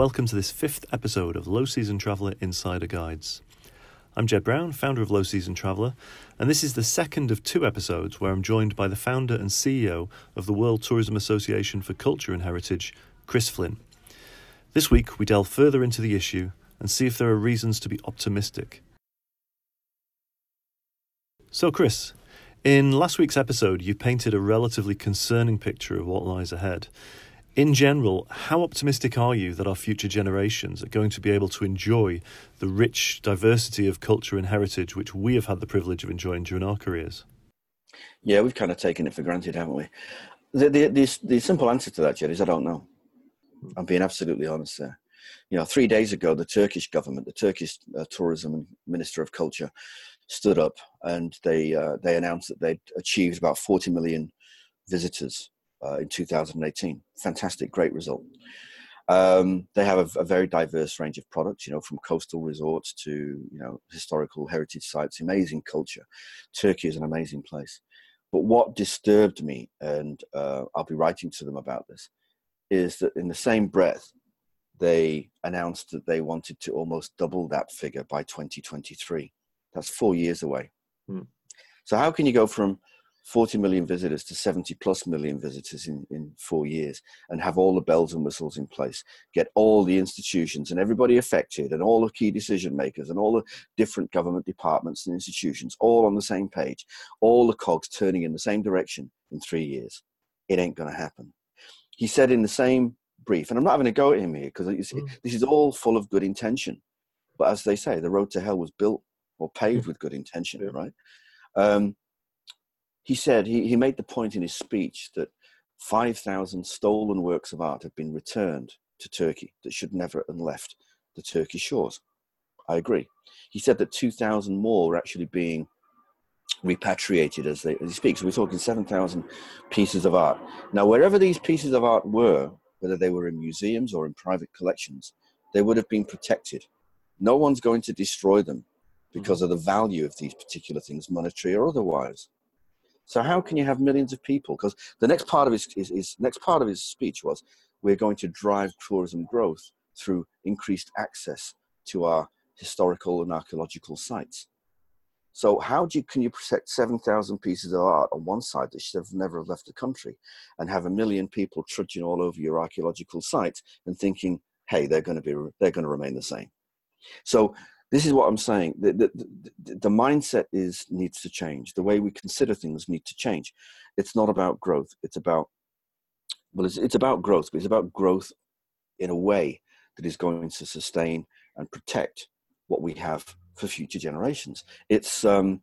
welcome to this fifth episode of Low Season Traveller Insider Guides. I'm Jed Brown, founder of Low Season Traveller, and this is the second of two episodes where I'm joined by the founder and CEO of the World Tourism Association for Culture and Heritage, Chris Flynn. This week, we delve further into the issue and see if there are reasons to be optimistic. So, Chris, in last week's episode, you painted a relatively concerning picture of what lies ahead. In general, how optimistic are you that our future generations are going to be able to enjoy the rich diversity of culture and heritage which we have had the privilege of enjoying during our careers? Yeah, we've kind of taken it for granted, haven't we? The, the, the, the simple answer to that, Jed, is I don't know. I'm being absolutely honest there. You know, three days ago, the Turkish government, the Turkish uh, tourism minister of culture, stood up and they uh, they announced that they'd achieved about 40 million visitors uh, in 2018. Fantastic, great result. Um, they have a, a, very diverse range of products, you know, from coastal resorts to you know historical heritage sites, amazing culture. Turkey is an amazing place. But what disturbed me, and uh, I'll be writing to them about this, is that in the same breath, they announced that they wanted to almost double that figure by 2023. That's four years away. Hmm. So how can you go from 40 million visitors to 70 plus million visitors in, in four years and have all the bells and whistles in place, get all the institutions and everybody affected and all the key decision makers and all the different government departments and institutions all on the same page, all the cogs turning in the same direction in three years. It ain't going to happen. He said in the same brief, and I'm not having a go at him here because mm. this is all full of good intention. But as they say, the road to hell was built or paved with good intention, yeah. right? Um, he said, he, he made the point in his speech that 5,000 stolen works of art have been returned to Turkey that should never have left the Turkish shores. I agree. He said that 2,000 more are actually being repatriated as, they, as he speaks. So we're talking 7,000 pieces of art. Now, wherever these pieces of art were, whether they were in museums or in private collections, they would have been protected. No one's going to destroy them because mm-hmm. of the value of these particular things, monetary or otherwise. So how can you have millions of people? Because the next part of his, his, his next part of his speech was, we're going to drive tourism growth through increased access to our historical and archaeological sites. So how do you, can you protect 7,000 pieces of art on one side that should have never left the country and have a million people trudging all over your archaeological sites and thinking, hey, they're going to be, they're going to remain the same. So this is what I'm saying. The, the, the, the, mindset is needs to change. The way we consider things need to change. It's not about growth. It's about well, it's, it's about growth, but it's about growth in a way that is going to sustain and protect what we have for future generations. It's um,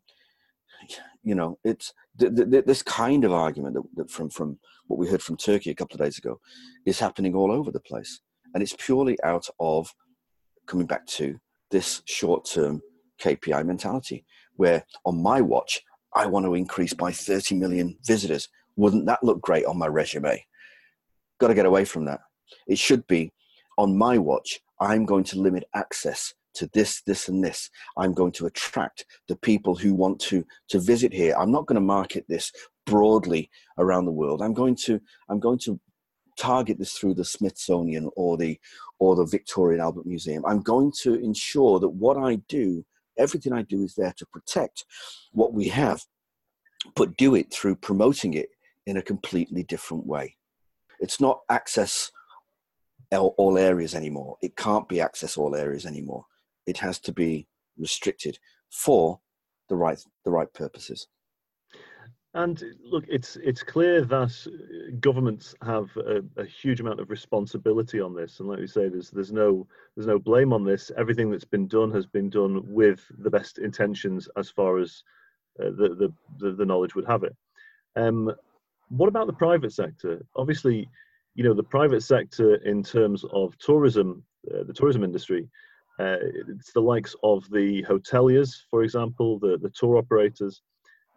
you know, it's this kind of argument that, that from from what we heard from Turkey a couple of days ago is happening all over the place, and it's purely out of coming back to this short term KPI mentality, where on my watch, I want to increase by 30 million visitors. Wouldn't that look great on my resume? Got to get away from that. It should be on my watch, I'm going to limit access to this, this, and this. I'm going to attract the people who want to, to visit here. I'm not going to market this broadly around the world. I'm going to, I'm going to target this through the Smithsonian or the or the Victoria and Albert Museum. I'm going to ensure that what I do, everything I do is there to protect what we have, but do it through promoting it in a completely different way. It's not access all areas anymore. It can't be access all areas anymore. It has to be restricted for the right the right purposes. And look, it's it's clear that uh, governments have a, a, huge amount of responsibility on this, and like we say, there's there's no there's no blame on this. Everything that's been done has been done with the best intentions, as far as uh, the, the the knowledge would have it. Um, what about the private sector? Obviously, you know the private sector in terms of tourism, uh, the tourism industry. Uh, it's the likes of the hoteliers, for example, the the tour operators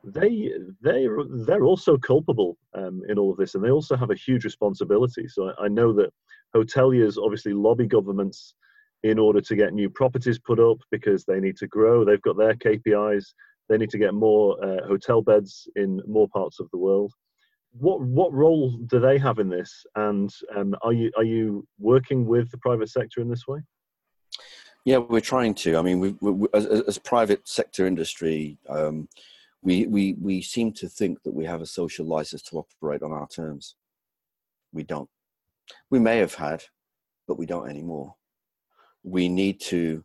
they they they're also culpable um, in all of this, and they also have a huge responsibility. So I, I, know that hoteliers obviously lobby governments in order to get new properties put up because they need to grow. They've got their KPIs. They need to get more uh, hotel beds in more parts of the world. what what role do they have in this? And um, are you are you working with the private sector in this way? Yeah, we're trying to. I mean, we, we, as, as private sector industry, um, we, we, we seem to think that we have a social license to operate on our terms. We don't. We may have had, but we don't anymore. We need to,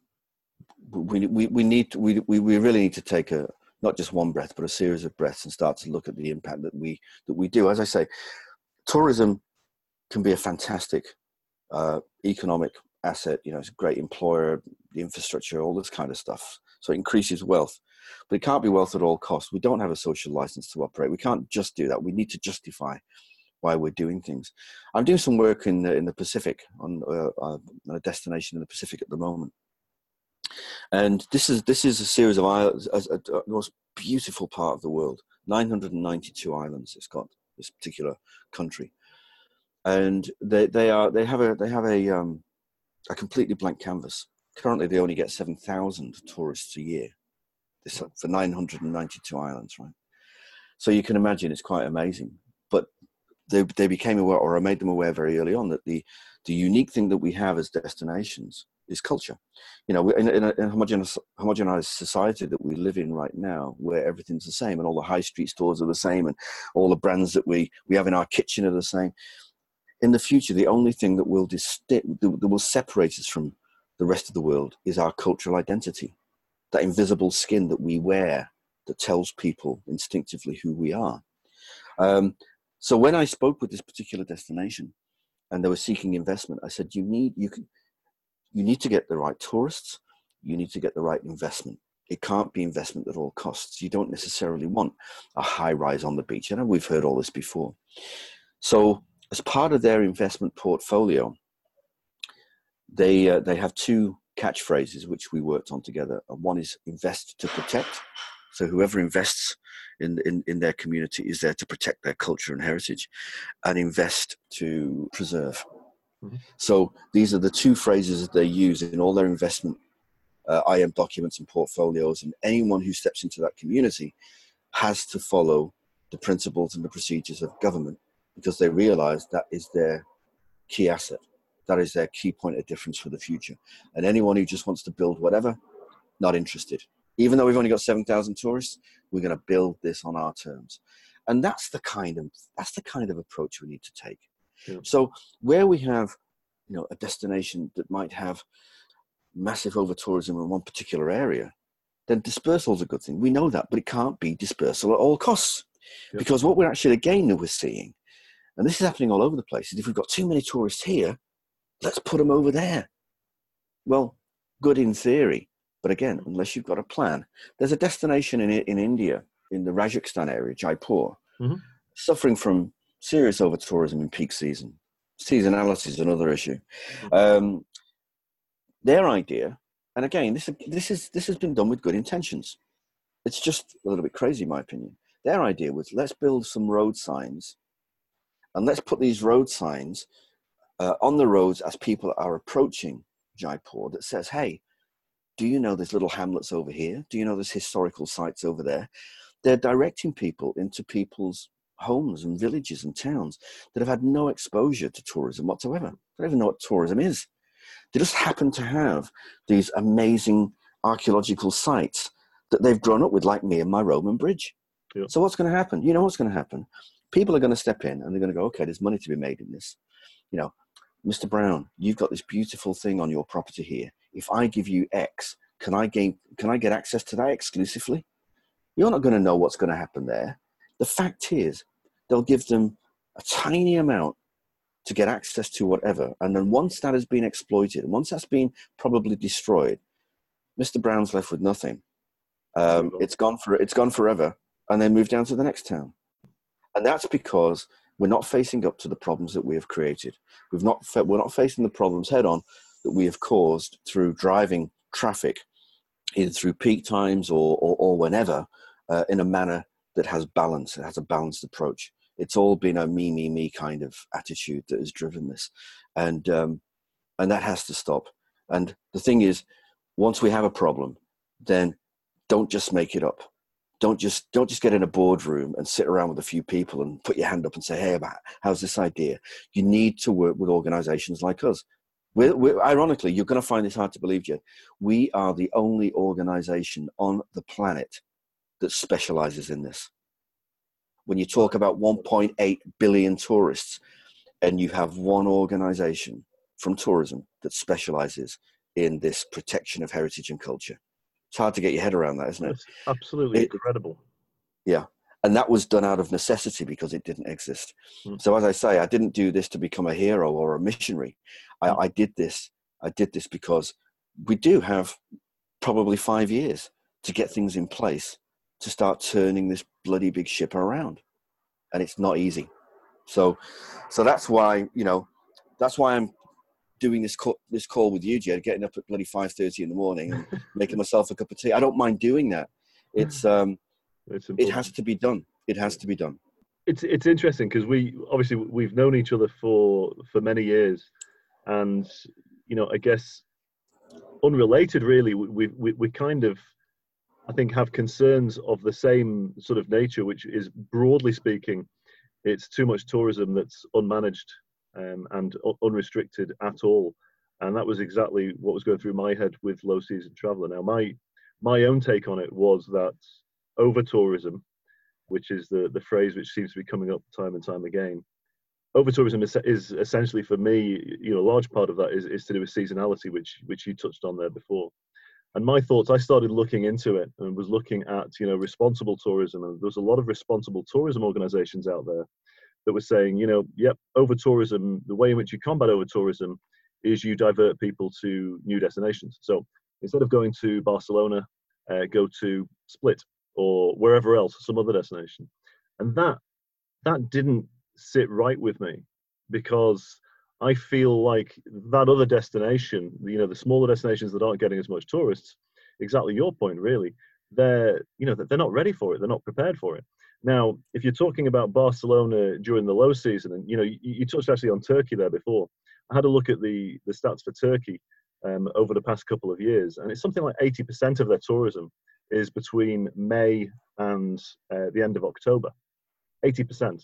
we, we, we need to, we, we really need to take a, not just one breath, but a series of breaths and start to look at the impact that we, that we do. As I say, tourism can be a fantastic uh, economic asset. You know, it's a great employer, the infrastructure, all this kind of stuff. So it increases wealth, but it can't be wealth at all costs. We don't have a social license to operate. We can't just do that. We need to justify why we're doing things. I'm doing some work in the, in the Pacific on, uh, uh on a destination in the Pacific at the moment. And this is this is a series of islands, a, a, a most beautiful part of the world. 992 islands. It's got this particular country, and they they are they have a they have a um, a completely blank canvas. Currently, they only get 7,000 tourists a year this, uh, for 992 islands, right? So you can imagine it's quite amazing. But they, they became aware, or I made them aware very early on, that the, the unique thing that we have as destinations is culture. You know, in, in, a, in a homogenized society that we live in right now, where everything's the same and all the high street stores are the same and all the brands that we, we have in our kitchen are the same in the future, the only thing that will distinct, that will separate us from the rest of the world is our cultural identity, that invisible skin that we wear that tells people instinctively who we are. Um, so when I spoke with this particular destination, and they were seeking investment, I said, "You need you can, you need to get the right tourists. You need to get the right investment. It can't be investment at all costs. You don't necessarily want a high rise on the beach. Know we've heard all this before. So as part of their investment portfolio, they uh, they have two catchphrases which we worked on together. And One is invest to protect. So whoever invests in, in, in their community is there to protect their culture and heritage, and invest to preserve. Mm-hmm. So these are the two phrases that they use in all their investment uh, IM documents and portfolios. And anyone who steps into that community has to follow the principles and the procedures of government because they realize that is their key asset. That is their key point of difference for the future. And anyone who just wants to build whatever, not interested. Even though we've only got 7,000 tourists, we're going to build this on our terms. And that's the kind of that's the kind of approach we need to take. Yeah. So where we have, you know, a destination that might have massive over tourism in one particular area, then dispersal is a good thing. We know that, but it can't be dispersal at all costs. Yeah. Because what we're actually again we're seeing and this is happening all over the place. Is if we've got too many tourists here, let's put them over there. Well, good in theory, but again, unless you've got a plan. There's a destination in, in India, in the Rajasthan area, Jaipur, mm-hmm. suffering from serious over tourism in peak season. Seasonality is another issue. Mm-hmm. Um, their idea, and again, this, this, is, this has been done with good intentions. It's just a little bit crazy, in my opinion. Their idea was let's build some road signs and let's put these road signs uh, on the roads as people are approaching Jaipur that says, hey, do you know there's little hamlets over here? Do you know there's historical sites over there? They're directing people into people's homes and villages and towns that have had no exposure to tourism whatsoever. They don't even know what tourism is. They just happen to have these amazing archaeological sites that they've grown up with, like me and my Roman bridge. Yeah. So what's going to happen? You know what's going to happen? people are going to step in and they're going to go, okay, there's money to be made in this. You know, Mr. Brown, you've got this beautiful thing on your property here. If I give you X, can I gain? Can I get access to that exclusively? You're not going to know what's going to happen there. The fact is, they'll give them a tiny amount to get access to whatever, and then once that has been exploited, and once that's been probably destroyed, Mr. Brown's left with nothing. Um, it's gone for it's gone forever, and they move down to the next town. And that's because we're not facing up to the problems that we have created. We've not, we're not facing the problems head on that we have caused through driving traffic, either through peak times or, or, or whenever, uh, in a manner that has balance, it has a balanced approach. It's all been a me, me, me kind of attitude that has driven this. And, um, and that has to stop. And the thing is, once we have a problem, then don't just make it up. Don't just don't just get in a boardroom and sit around with a few people and put your hand up and say hey about how's this idea? You need to work with organizations like us. We're, we're, ironically you're going to find this hard to believe yet we are the only organization on the planet that specializes in this. When you talk about 1.8 billion tourists and you have one organization from tourism that specializes in this protection of heritage and culture it's hard to get your head around that, isn't it? It's absolutely it, incredible. Yeah. And that was done out of necessity because it didn't exist. Mm. So, as I say, I didn't do this to become a hero or a missionary. I, mm. I did this. I did this because we do have probably five years to get things in place to start turning this bloody big ship around. And it's not easy. So, so that's why, you know, that's why I'm doing this call, this call with you, Jed, getting up at bloody five thirty in the morning and making myself a cup of tea. I don't mind doing that. It's um, it's it has to be done. It has to be done. It's it's interesting because we obviously we've known each other for for many years, and you know I guess unrelated really we we we kind of I think have concerns of the same sort of nature, which is broadly speaking, it's too much tourism that's unmanaged um, and unrestricted at all. And that was exactly what was going through my head with low season traveler. Now, my my own take on it was that over tourism, which is the the phrase which seems to be coming up time and time again, over tourism is, is essentially for me, you know, a large part of that is, is to do with seasonality, which which you touched on there before. And my thoughts, I started looking into it and was looking at, you know, responsible tourism. And there's a lot of responsible tourism organizations out there that was saying, you know, yep, over tourism, the way in which you combat over tourism is you divert people to new destinations. So instead of going to Barcelona, uh, go to Split or wherever else, some other destination. And that that didn't sit right with me because I feel like that other destination, you know, the smaller destinations that aren't getting as much tourists, exactly your point, really, they're you know they're not ready for it, they're not prepared for it. Now, if you're talking about Barcelona during the low season, and you know, you, you touched actually on Turkey there before. I had a look at the the stats for Turkey um, over the past couple of years, and it's something like 80% of their tourism is between May and uh, the end of October. 80%.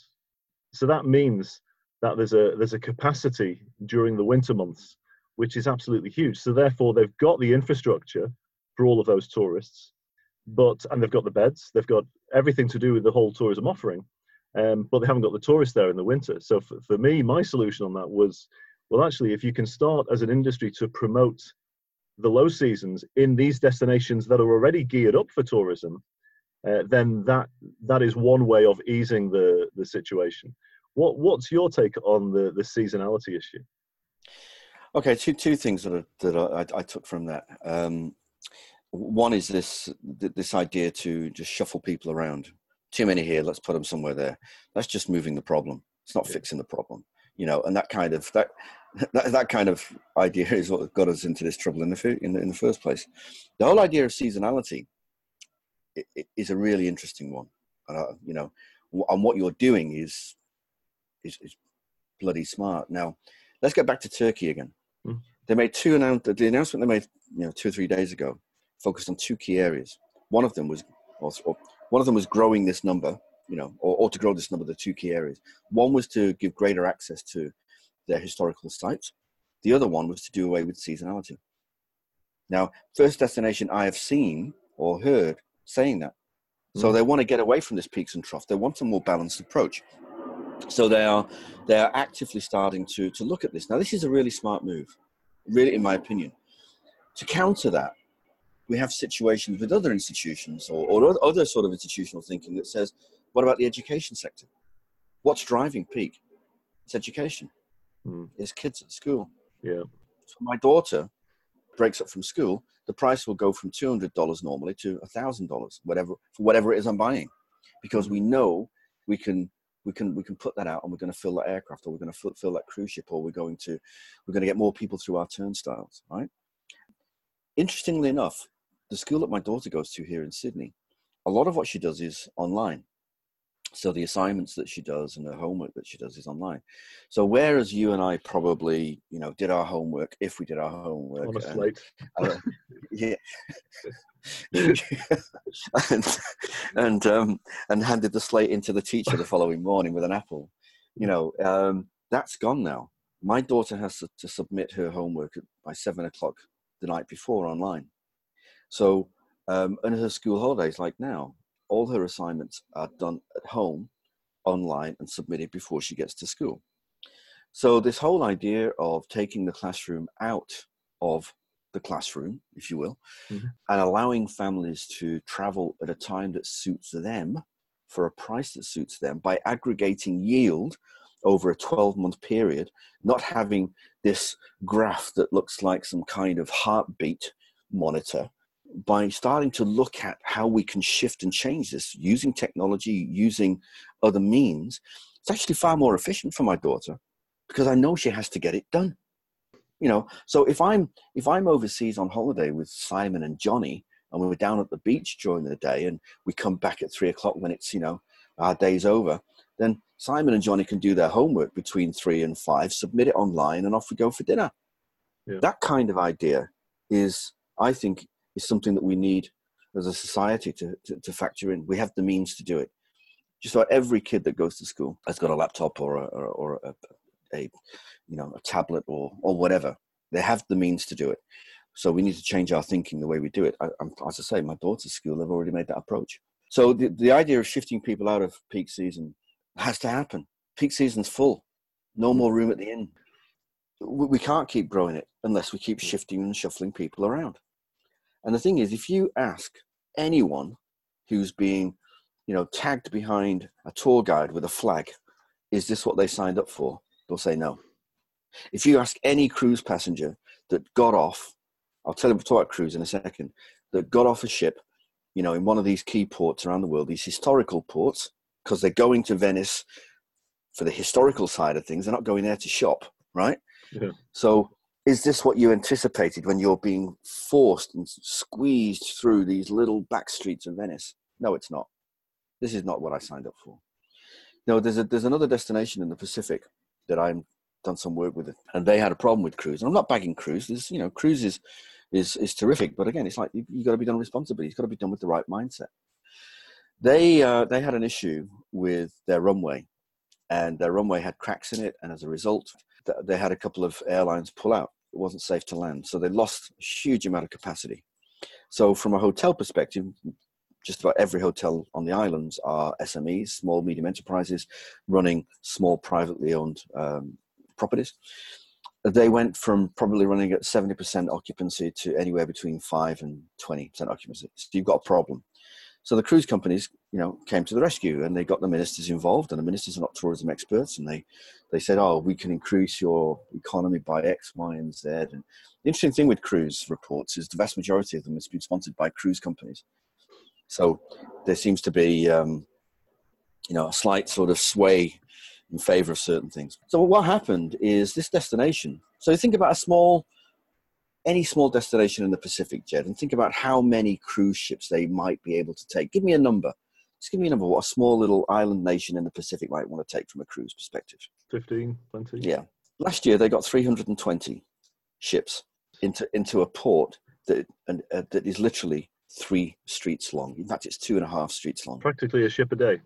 So that means that there's a there's a capacity during the winter months, which is absolutely huge. So therefore, they've got the infrastructure for all of those tourists but and they've got the beds, they've got everything to do with the whole tourism offering, um, but they haven't got the tourists there in the winter. So for, for me, my solution on that was, well, actually, if you can start as an industry to promote the low seasons in these destinations that are already geared up for tourism, uh, then that that is one way of easing the the situation. What what's your take on the the seasonality issue? Okay, two two things that I, that I, I took from that. Um, one is this this idea to just shuffle people around. Too many here. Let's put them somewhere there. That's just moving the problem. It's not fixing the problem, you know. And that kind of that that, that kind of idea is what got us into this trouble in the in the, in the first place. The whole idea of seasonality is a really interesting one. Uh, you know, and what you're doing is, is, is bloody smart. Now, let's get back to Turkey again. Mm. They made two announce the announcement they made you know two or three days ago focused on two key areas. One of them was, or, one of them was growing this number, you know, or, or to grow this number. The two key areas. One was to give greater access to their historical sites. The other one was to do away with seasonality. Now, first destination I have seen or heard saying that. So mm. they want to get away from this peaks and troughs. They want a more balanced approach. So they are they are actively starting to to look at this. Now, this is a really smart move, really, in my opinion. To counter that, we have situations with other institutions or, or other sort of institutional thinking that says, what about the education sector? What's driving peak? It's education. Mm. It's kids at school. Yeah. So my daughter breaks up from school, the price will go from two hundred dollars normally to thousand dollars, whatever for whatever it is I'm buying, because we know we can we can we can put that out and we're going to fill that aircraft or we're going to fill, fill that cruise ship or we're going to we're going to get more people through our turnstiles, right? Interestingly enough, the school that my daughter goes to here in Sydney, a lot of what she does is online. So the assignments that she does and the homework that she does is online. So whereas you and I probably, you know, did our homework if we did our homework on a slate, uh, yeah, and and um, and handed the slate into the teacher the following morning with an apple, you know, um, that's gone now. My daughter has to, to submit her homework by seven o'clock the night before online. So, um, and her school holidays, like now, all her assignments are done at home, online, and submitted before she gets to school. So, this whole idea of taking the classroom out of the classroom, if you will, mm-hmm. and allowing families to travel at a time that suits them for a price that suits them by aggregating yield over a 12 month period, not having this graph that looks like some kind of heartbeat monitor, by starting to look at how we can shift and change this using technology, using other means, it's actually far more efficient for my daughter because I know she has to get it done. You know, so if I'm if I'm overseas on holiday with Simon and Johnny, and we're down at the beach during the day, and we come back at three o'clock when it's you know our day's over, then Simon and Johnny can do their homework between three and five, submit it online, and off we go for dinner. Yeah. That kind of idea is, I think, is something that we need as a society to, to, to, factor in. We have the means to do it. Just about every kid that goes to school has got a laptop or a, or, or a, a, you know a tablet or or whatever. They have the means to do it. So we need to change our thinking the way we do it. I, as I say, my daughter's school they've already made that approach. So the the idea of shifting people out of peak season has to happen. Peak season's full. No mm. more room at the inn. We can't keep growing it unless we keep shifting and shuffling people around. And the thing is, if you ask anyone who's being, you know, tagged behind a tour guide with a flag, is this what they signed up for? They'll say no. If you ask any cruise passenger that got off, I'll tell you talk about cruise in a second, that got off a ship, you know, in one of these key ports around the world, these historical ports, because they're going to Venice for the historical side of things. They're not going there to shop, right? Yeah. So, is this what you anticipated when you're being forced and squeezed through these little back streets of Venice? No, it's not. This is not what I signed up for. No, there's a, there's another destination in the Pacific that I've done some work with, and they had a problem with cruise. And I'm not bagging cruise. There's, you know, cruise is, is, is terrific, but again, it's like you, have got to be done responsibly. It's got to be done with the right mindset. They uh, they had an issue with their runway, and their runway had cracks in it, and as a result, they had a couple of airlines pull out. It wasn't safe to land, so they lost a huge amount of capacity. So, from a hotel perspective, just about every hotel on the islands are SMEs, small medium enterprises, running small privately owned um, properties. They went from probably running at 70% occupancy to anywhere between 5 and 20% occupancy. So you've got a problem. So the cruise companies, you know, came to the rescue and they got the ministers involved. And the ministers are not tourism experts, and they they said, "Oh, we can increase your economy by X, Y, and Z." And the interesting thing with cruise reports is the vast majority of them has been sponsored by cruise companies. So there seems to be, um, you know, a slight sort of sway in favor of certain things. So what happened is this destination. So think about a small any small destination in the Pacific, Jed, and think about how many cruise ships they might be able to take. Give me a number. Just give me a number. What a small little island nation in the Pacific might want to take from a cruise perspective. 15, 20? Yeah. Last year, they got 320 ships into, into a port that, and, uh, that is literally three streets long. In fact, it's two and a half streets long. Practically a ship a day.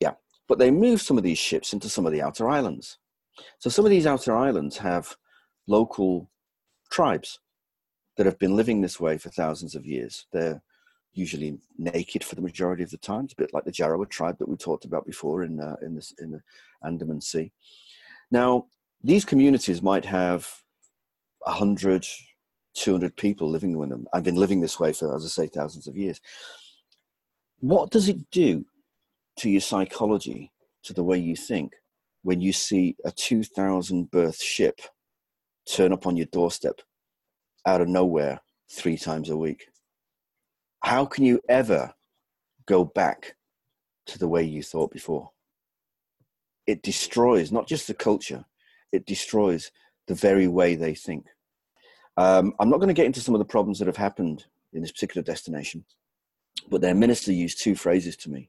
Yeah. But they move some of these ships into some of the outer islands. So some of these outer islands have local tribes that have been living this way for thousands of years. They're usually naked for the majority of the time. It's a bit like the Jarawa tribe that we talked about before in uh, in, this, in the Andaman Sea. Now, these communities might have 100, 200 people living with them. I've been living this way for, as I say, thousands of years. What does it do to your psychology, to the way you think, when you see a 2,000 berth ship turn up on your doorstep out of nowhere three times a week. How can you ever go back to the way you thought before? It destroys not just the culture, it destroys the very way they think. Um, I'm not going to get into some of the problems that have happened in this particular destination, but their minister used two phrases to me.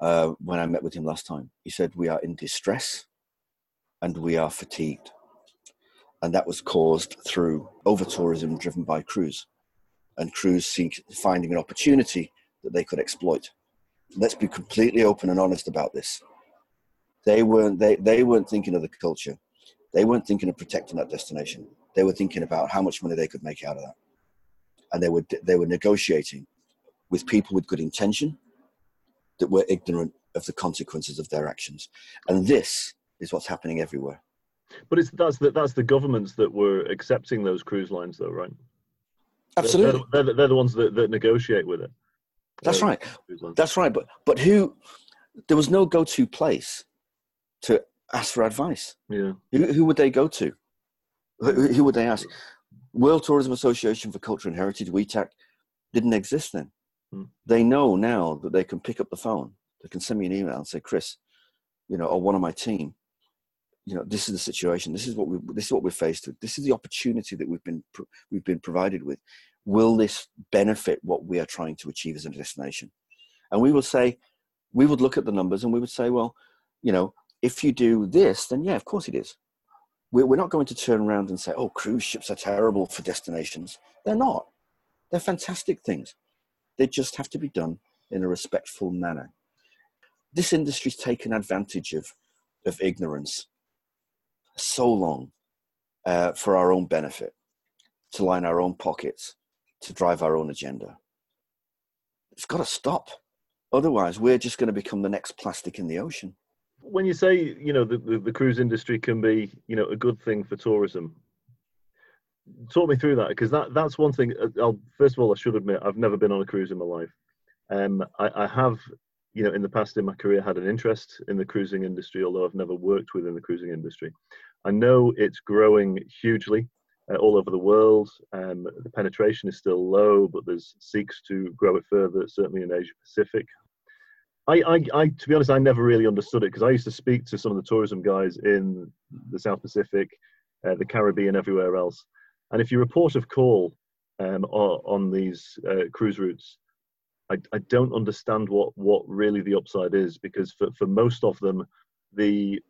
uh, when I met with him last time. He said, We are in distress and we are fatigued. And that was caused through over tourism driven by cruise and cruise seek finding an opportunity that they could exploit. Let's be completely open and honest about this. They weren't, they, they weren't thinking of the culture. They weren't thinking of protecting that destination. They were thinking about how much money they could make out of that. And they were, they were negotiating with people with good intention that were ignorant of the consequences of their actions. And this is what's happening everywhere. But it's that's the, that's the governments that were accepting those cruise lines, though, right? Absolutely, they're, they're, they're the ones that, that negotiate with it. That's uh, right. That's right. But but who? There was no go-to place to ask for advice. Yeah. Who, who would they go to? Who, who would they ask? World Tourism Association for Culture and Heritage (WTACH) didn't exist then. Hmm. They know now that they can pick up the phone. They can send me an email and say, "Chris, you know, or one of my team, you know, this is the situation. This is what we this is what we're faced with. This is the opportunity that we've been we've been provided with. Will this benefit what we are trying to achieve as a destination? And we will say, we would look at the numbers and we would say, well, you know, if you do this, then yeah, of course it is. We're not going to turn around and say, oh, cruise ships are terrible for destinations. They're not. They're fantastic things. They just have to be done in a respectful manner. This industry's taken advantage of, of ignorance so long uh, for our own benefit, to line our own pockets, to drive our own agenda. It's got to stop. Otherwise, we're just going to become the next plastic in the ocean. When you say, you know, the, the, the cruise industry can be, you know, a good thing for tourism, talk me through that because that that's one thing. Uh, I'll, first of all, I should admit I've never been on a cruise in my life. Um, I, I, have, you know, in the past in my career had an interest in the cruising industry, although I've never worked within the cruising industry. I know it's growing hugely uh, all over the world. Um, the penetration is still low, but there's seeks to grow it further, certainly in Asia Pacific. I, I, I, to be honest, I never really understood it because I used to speak to some of the tourism guys in the South Pacific, uh, the Caribbean, everywhere else. And if you report of call um, on these uh, cruise routes, I, I don't understand what, what really the upside is because for, for most of them, the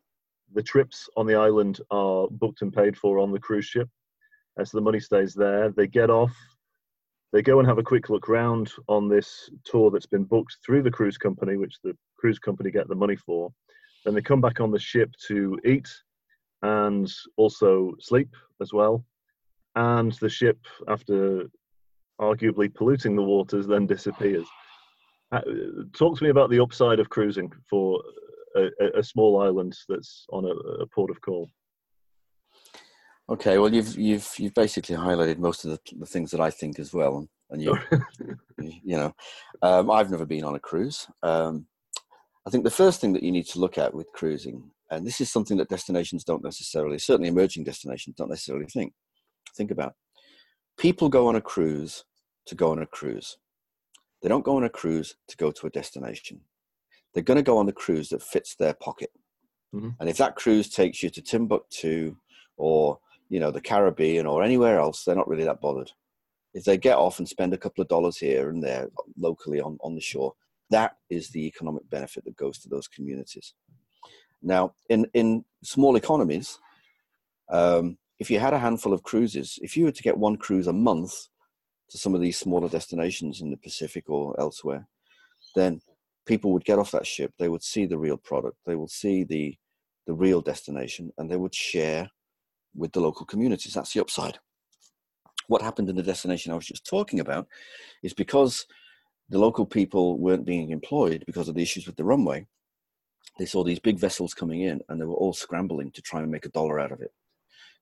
the trips on the island are booked and paid for on the cruise ship. Uh, so the money stays there. They get off, they go and have a quick look round on this tour that's been booked through the cruise company, which the cruise company get the money for. Then they come back on the ship to eat and also sleep as well. And the ship, after arguably polluting the waters, then disappears. Uh, talk to me about the upside of cruising for a, a small island that's on a, a, port of call. Okay, well, you've you've you've basically highlighted most of the, the things that I think as well, and you you know, um, I've never been on a cruise. Um, I think the first thing that you need to look at with cruising, and this is something that destinations don't necessarily, certainly emerging destinations don't necessarily think think about. People go on a cruise to go on a cruise. They don't go on a cruise to go to a destination they're going to go on the cruise that fits their pocket. Mm-hmm. And if that cruise takes you to Timbuktu or you know the Caribbean or anywhere else, they're not really that bothered. If they get off and spend a couple of dollars here and there locally on, on the shore, that is the economic benefit that goes to those communities. Now, in, in small economies, um, if you had a handful of cruises, if you were to get one cruise a month to some of these smaller destinations in the Pacific or elsewhere, then people would get off that ship, they would see the real product, they would see the the real destination, and they would share with the local communities. That's the upside. What happened in the destination I was just talking about is because the local people weren't being employed because of the issues with the runway, they saw these big vessels coming in and they were all scrambling to try and make a dollar out of it.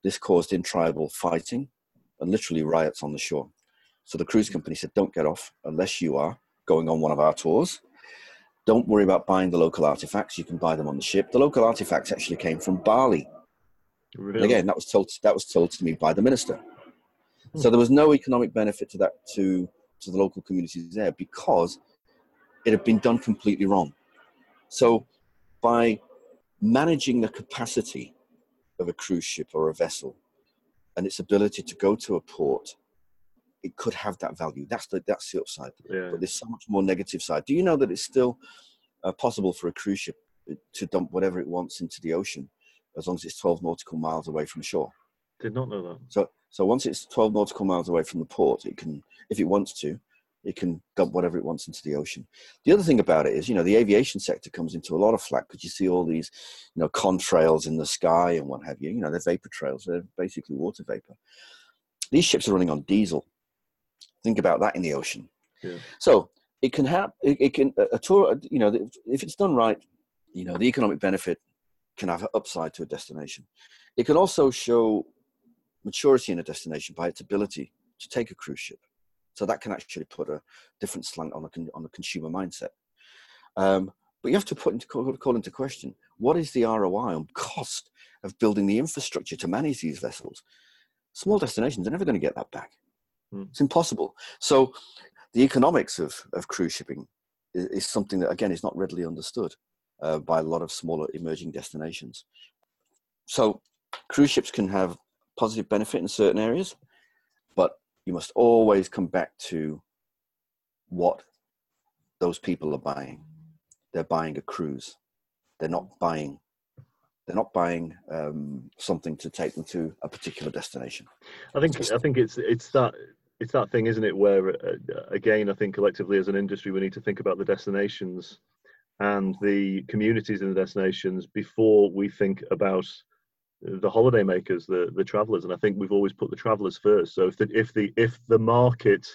This caused in tribal fighting and literally riots on the shore. So the cruise company said, Don't get off unless you are going on one of our tours don't worry about buying the local artifacts. You can buy them on the ship. The local artifacts actually came from Bali. Really? Again, that was told that was told to me by the minister. Hmm. So there was no economic benefit to that to to the local communities there because it had been done completely wrong. So by managing the capacity of a cruise ship or a vessel and its ability to go to a port it could have that value. That's the that's the upside. Yeah. But there's so much more negative side. Do you know that it's still uh, possible for a cruise ship to dump whatever it wants into the ocean as long as it's 12 nautical miles away from shore. Did not know that. So, so once it's 12 nautical miles away from the port, it can, if it wants to, it can dump whatever it wants into the ocean. The other thing about it is, you know, the aviation sector comes into a lot of flack because you see all these, you know, contrails in the sky and what have you. You know, they're vapor trails. They're basically water vapor. These ships are running on diesel. Think about that in the ocean. Yeah. So it can have, it, it, can, a tour, you know, if it's done right, you know, the economic benefit can have an upside to a destination. It can also show maturity in a destination by its ability to take a cruise ship. So that can actually put a different slant on the on the consumer mindset. Um, but you have to put into call into question what is the ROI on cost of building the infrastructure to manage these vessels. Small destinations are never going to get that back. Mm. It's impossible. So the economics of, of cruise shipping is, is something that again is not readily understood uh, by a lot of smaller emerging destinations. So cruise ships can have positive benefit in certain areas, but you must always come back to what those people are buying. They're buying a cruise. They're not buying. They're not buying um, something to take them to a particular destination. I think. I think it's it's that it's that thing, isn't it? Where uh, again, I think collectively as an industry, we need to think about the destinations and the communities in the destinations before we think about the holiday makers, the the travelers, and I think we've always put the travelers first. So if the if the if the market,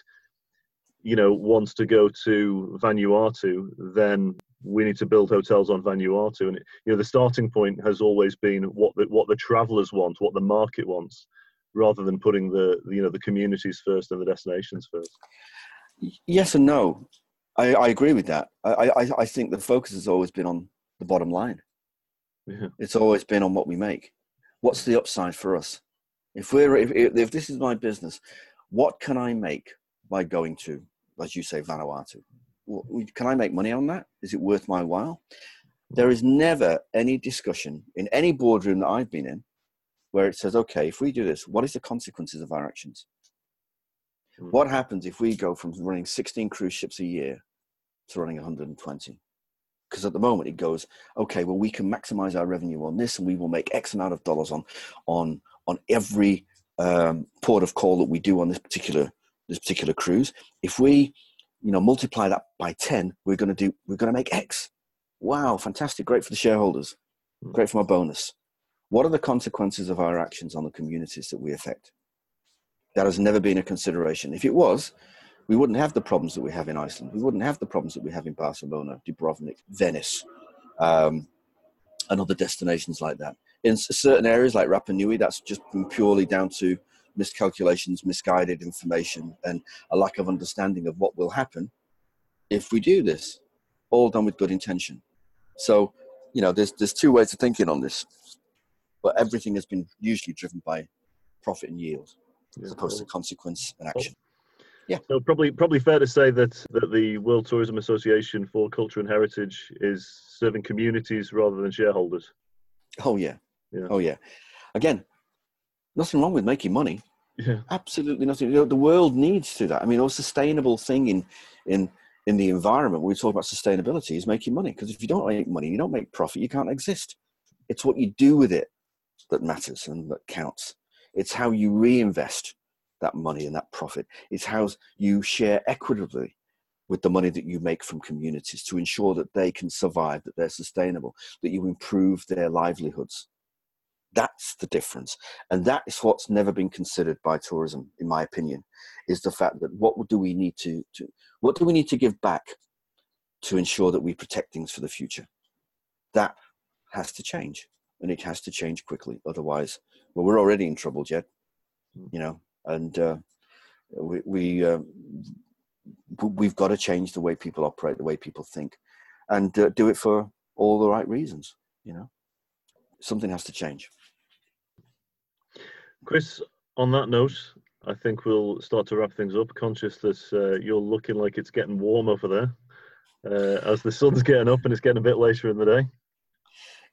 you know, wants to go to Vanuatu, then we need to build hotels on Vanuatu, and you know the starting point has always been what the what the travelers want, what the market wants, rather than putting the you know the communities first and the destinations first. Yes and no. I, I agree with that. I, I I think the focus has always been on the bottom line. Yeah. It's always been on what we make what's the upside for us? If we're if, if this is my business, what can I make by going to, as you say, Vanuatu? Can I make money on that? Is it worth my while? There is never any discussion in any boardroom that I've been in where it says, okay, if we do this, what is the consequences of our actions? Hmm. What happens if we go from running 16 cruise ships a year to running 120? Because at the moment it goes okay well we can maximize our revenue on this and we will make x amount of dollars on on on every um, port of call that we do on this particular this particular cruise. If we you know multiply that by 10 we're going to do we're going to make x. Wow fantastic. Great for the shareholders. Hmm. great for my bonus. What are the consequences of our actions on the communities that we affect? That has never been a consideration. If it was we wouldn't have the problems that we have in Iceland. We wouldn't have the problems that we have in Barcelona, Dubrovnik, Venice, um, and other destinations like that. In certain areas like Rapa Nui, that's just been purely down to miscalculations, misguided information, and a lack of understanding of what will happen if we do this, all done with good intention. So, you know, there's there's two ways of thinking on this, but everything has been usually driven by profit and yield, as opposed to consequence and action. Yeah. So probably probably fair to say that that the World Tourism Association for Culture and Heritage is serving communities rather than shareholders. Oh yeah. yeah. Oh yeah. Again, nothing wrong with making money. Yeah. Absolutely nothing. You know, the world needs to that. I mean, a sustainable thing in in in the environment when we talk about sustainability is making money. Because if you don't make money, you don't make profit, you can't exist. It's what you do with it that matters and that counts. It's how you reinvest that money and that profit. It's how you share equitably with the money that you make from communities to ensure that they can survive, that they're sustainable, that you improve their livelihoods. That's the difference. And that is what's never been considered by tourism, in my opinion, is the fact that what do we need to, to what do we need to give back to ensure that we protect things for the future? That has to change. And it has to change quickly. Otherwise, well, we're already in trouble, Jed. Hmm. You know, and uh, we, we uh, we've got to change the way people operate, the way people think, and uh, do it for all the right reasons. You know, something has to change. Chris, on that note, I think we'll start to wrap things up. Conscious that uh, you're looking like it's getting warm over there uh, as the sun's getting up and it's getting a bit later in the day.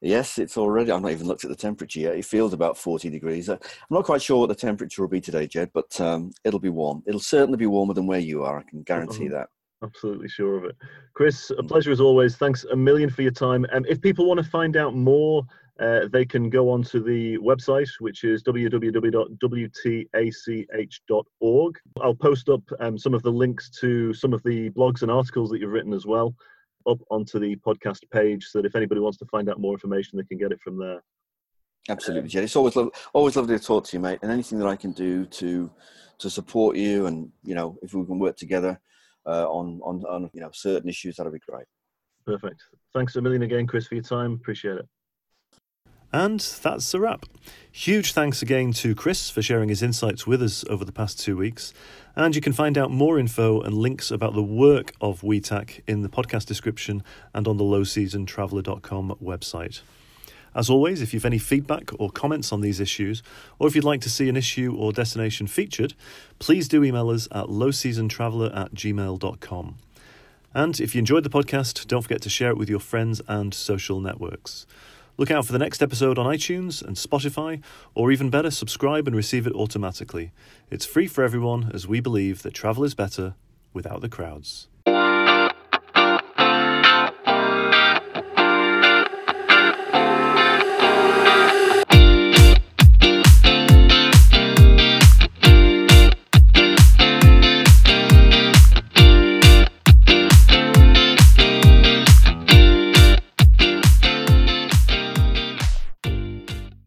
Yes, it's already. I've not even looked at the temperature yet. It feels about 40 degrees. I'm not quite sure what the temperature will be today, Jed, but um, it'll be warm. It'll certainly be warmer than where you are. I can guarantee oh, that. absolutely sure of it. Chris, a pleasure as always. Thanks a million for your time. Um, if people want to find out more, uh, they can go onto the website, which is www.wtach.org. I'll post up um, some of the links to some of the blogs and articles that you've written as well up onto the podcast page so that if anybody wants to find out more information, they can get it from there. Absolutely, Jerry. It's always lo- always lovely to talk to you, mate. And anything that I can do to to support you, and you know, if we can work together uh, on on on you know certain issues, that'd be great. Perfect. Thanks a million again, Chris, for your time. Appreciate it. And that's a wrap. Huge thanks again to Chris for sharing his insights with us over the past two weeks. And you can find out more info and links about the work of WTACH in the podcast description and on the lowseasontraveller.com website. As always, if you've any feedback or comments on these issues, or if you'd like to see an issue or destination featured, please do email us at lowseasontraveller at gmail.com. And if you enjoyed the podcast, don't forget to share it with your friends and social networks. Look out for the next episode on iTunes and Spotify, or even better, subscribe and receive it automatically. It's free for everyone, as we believe that travel is better without the crowds.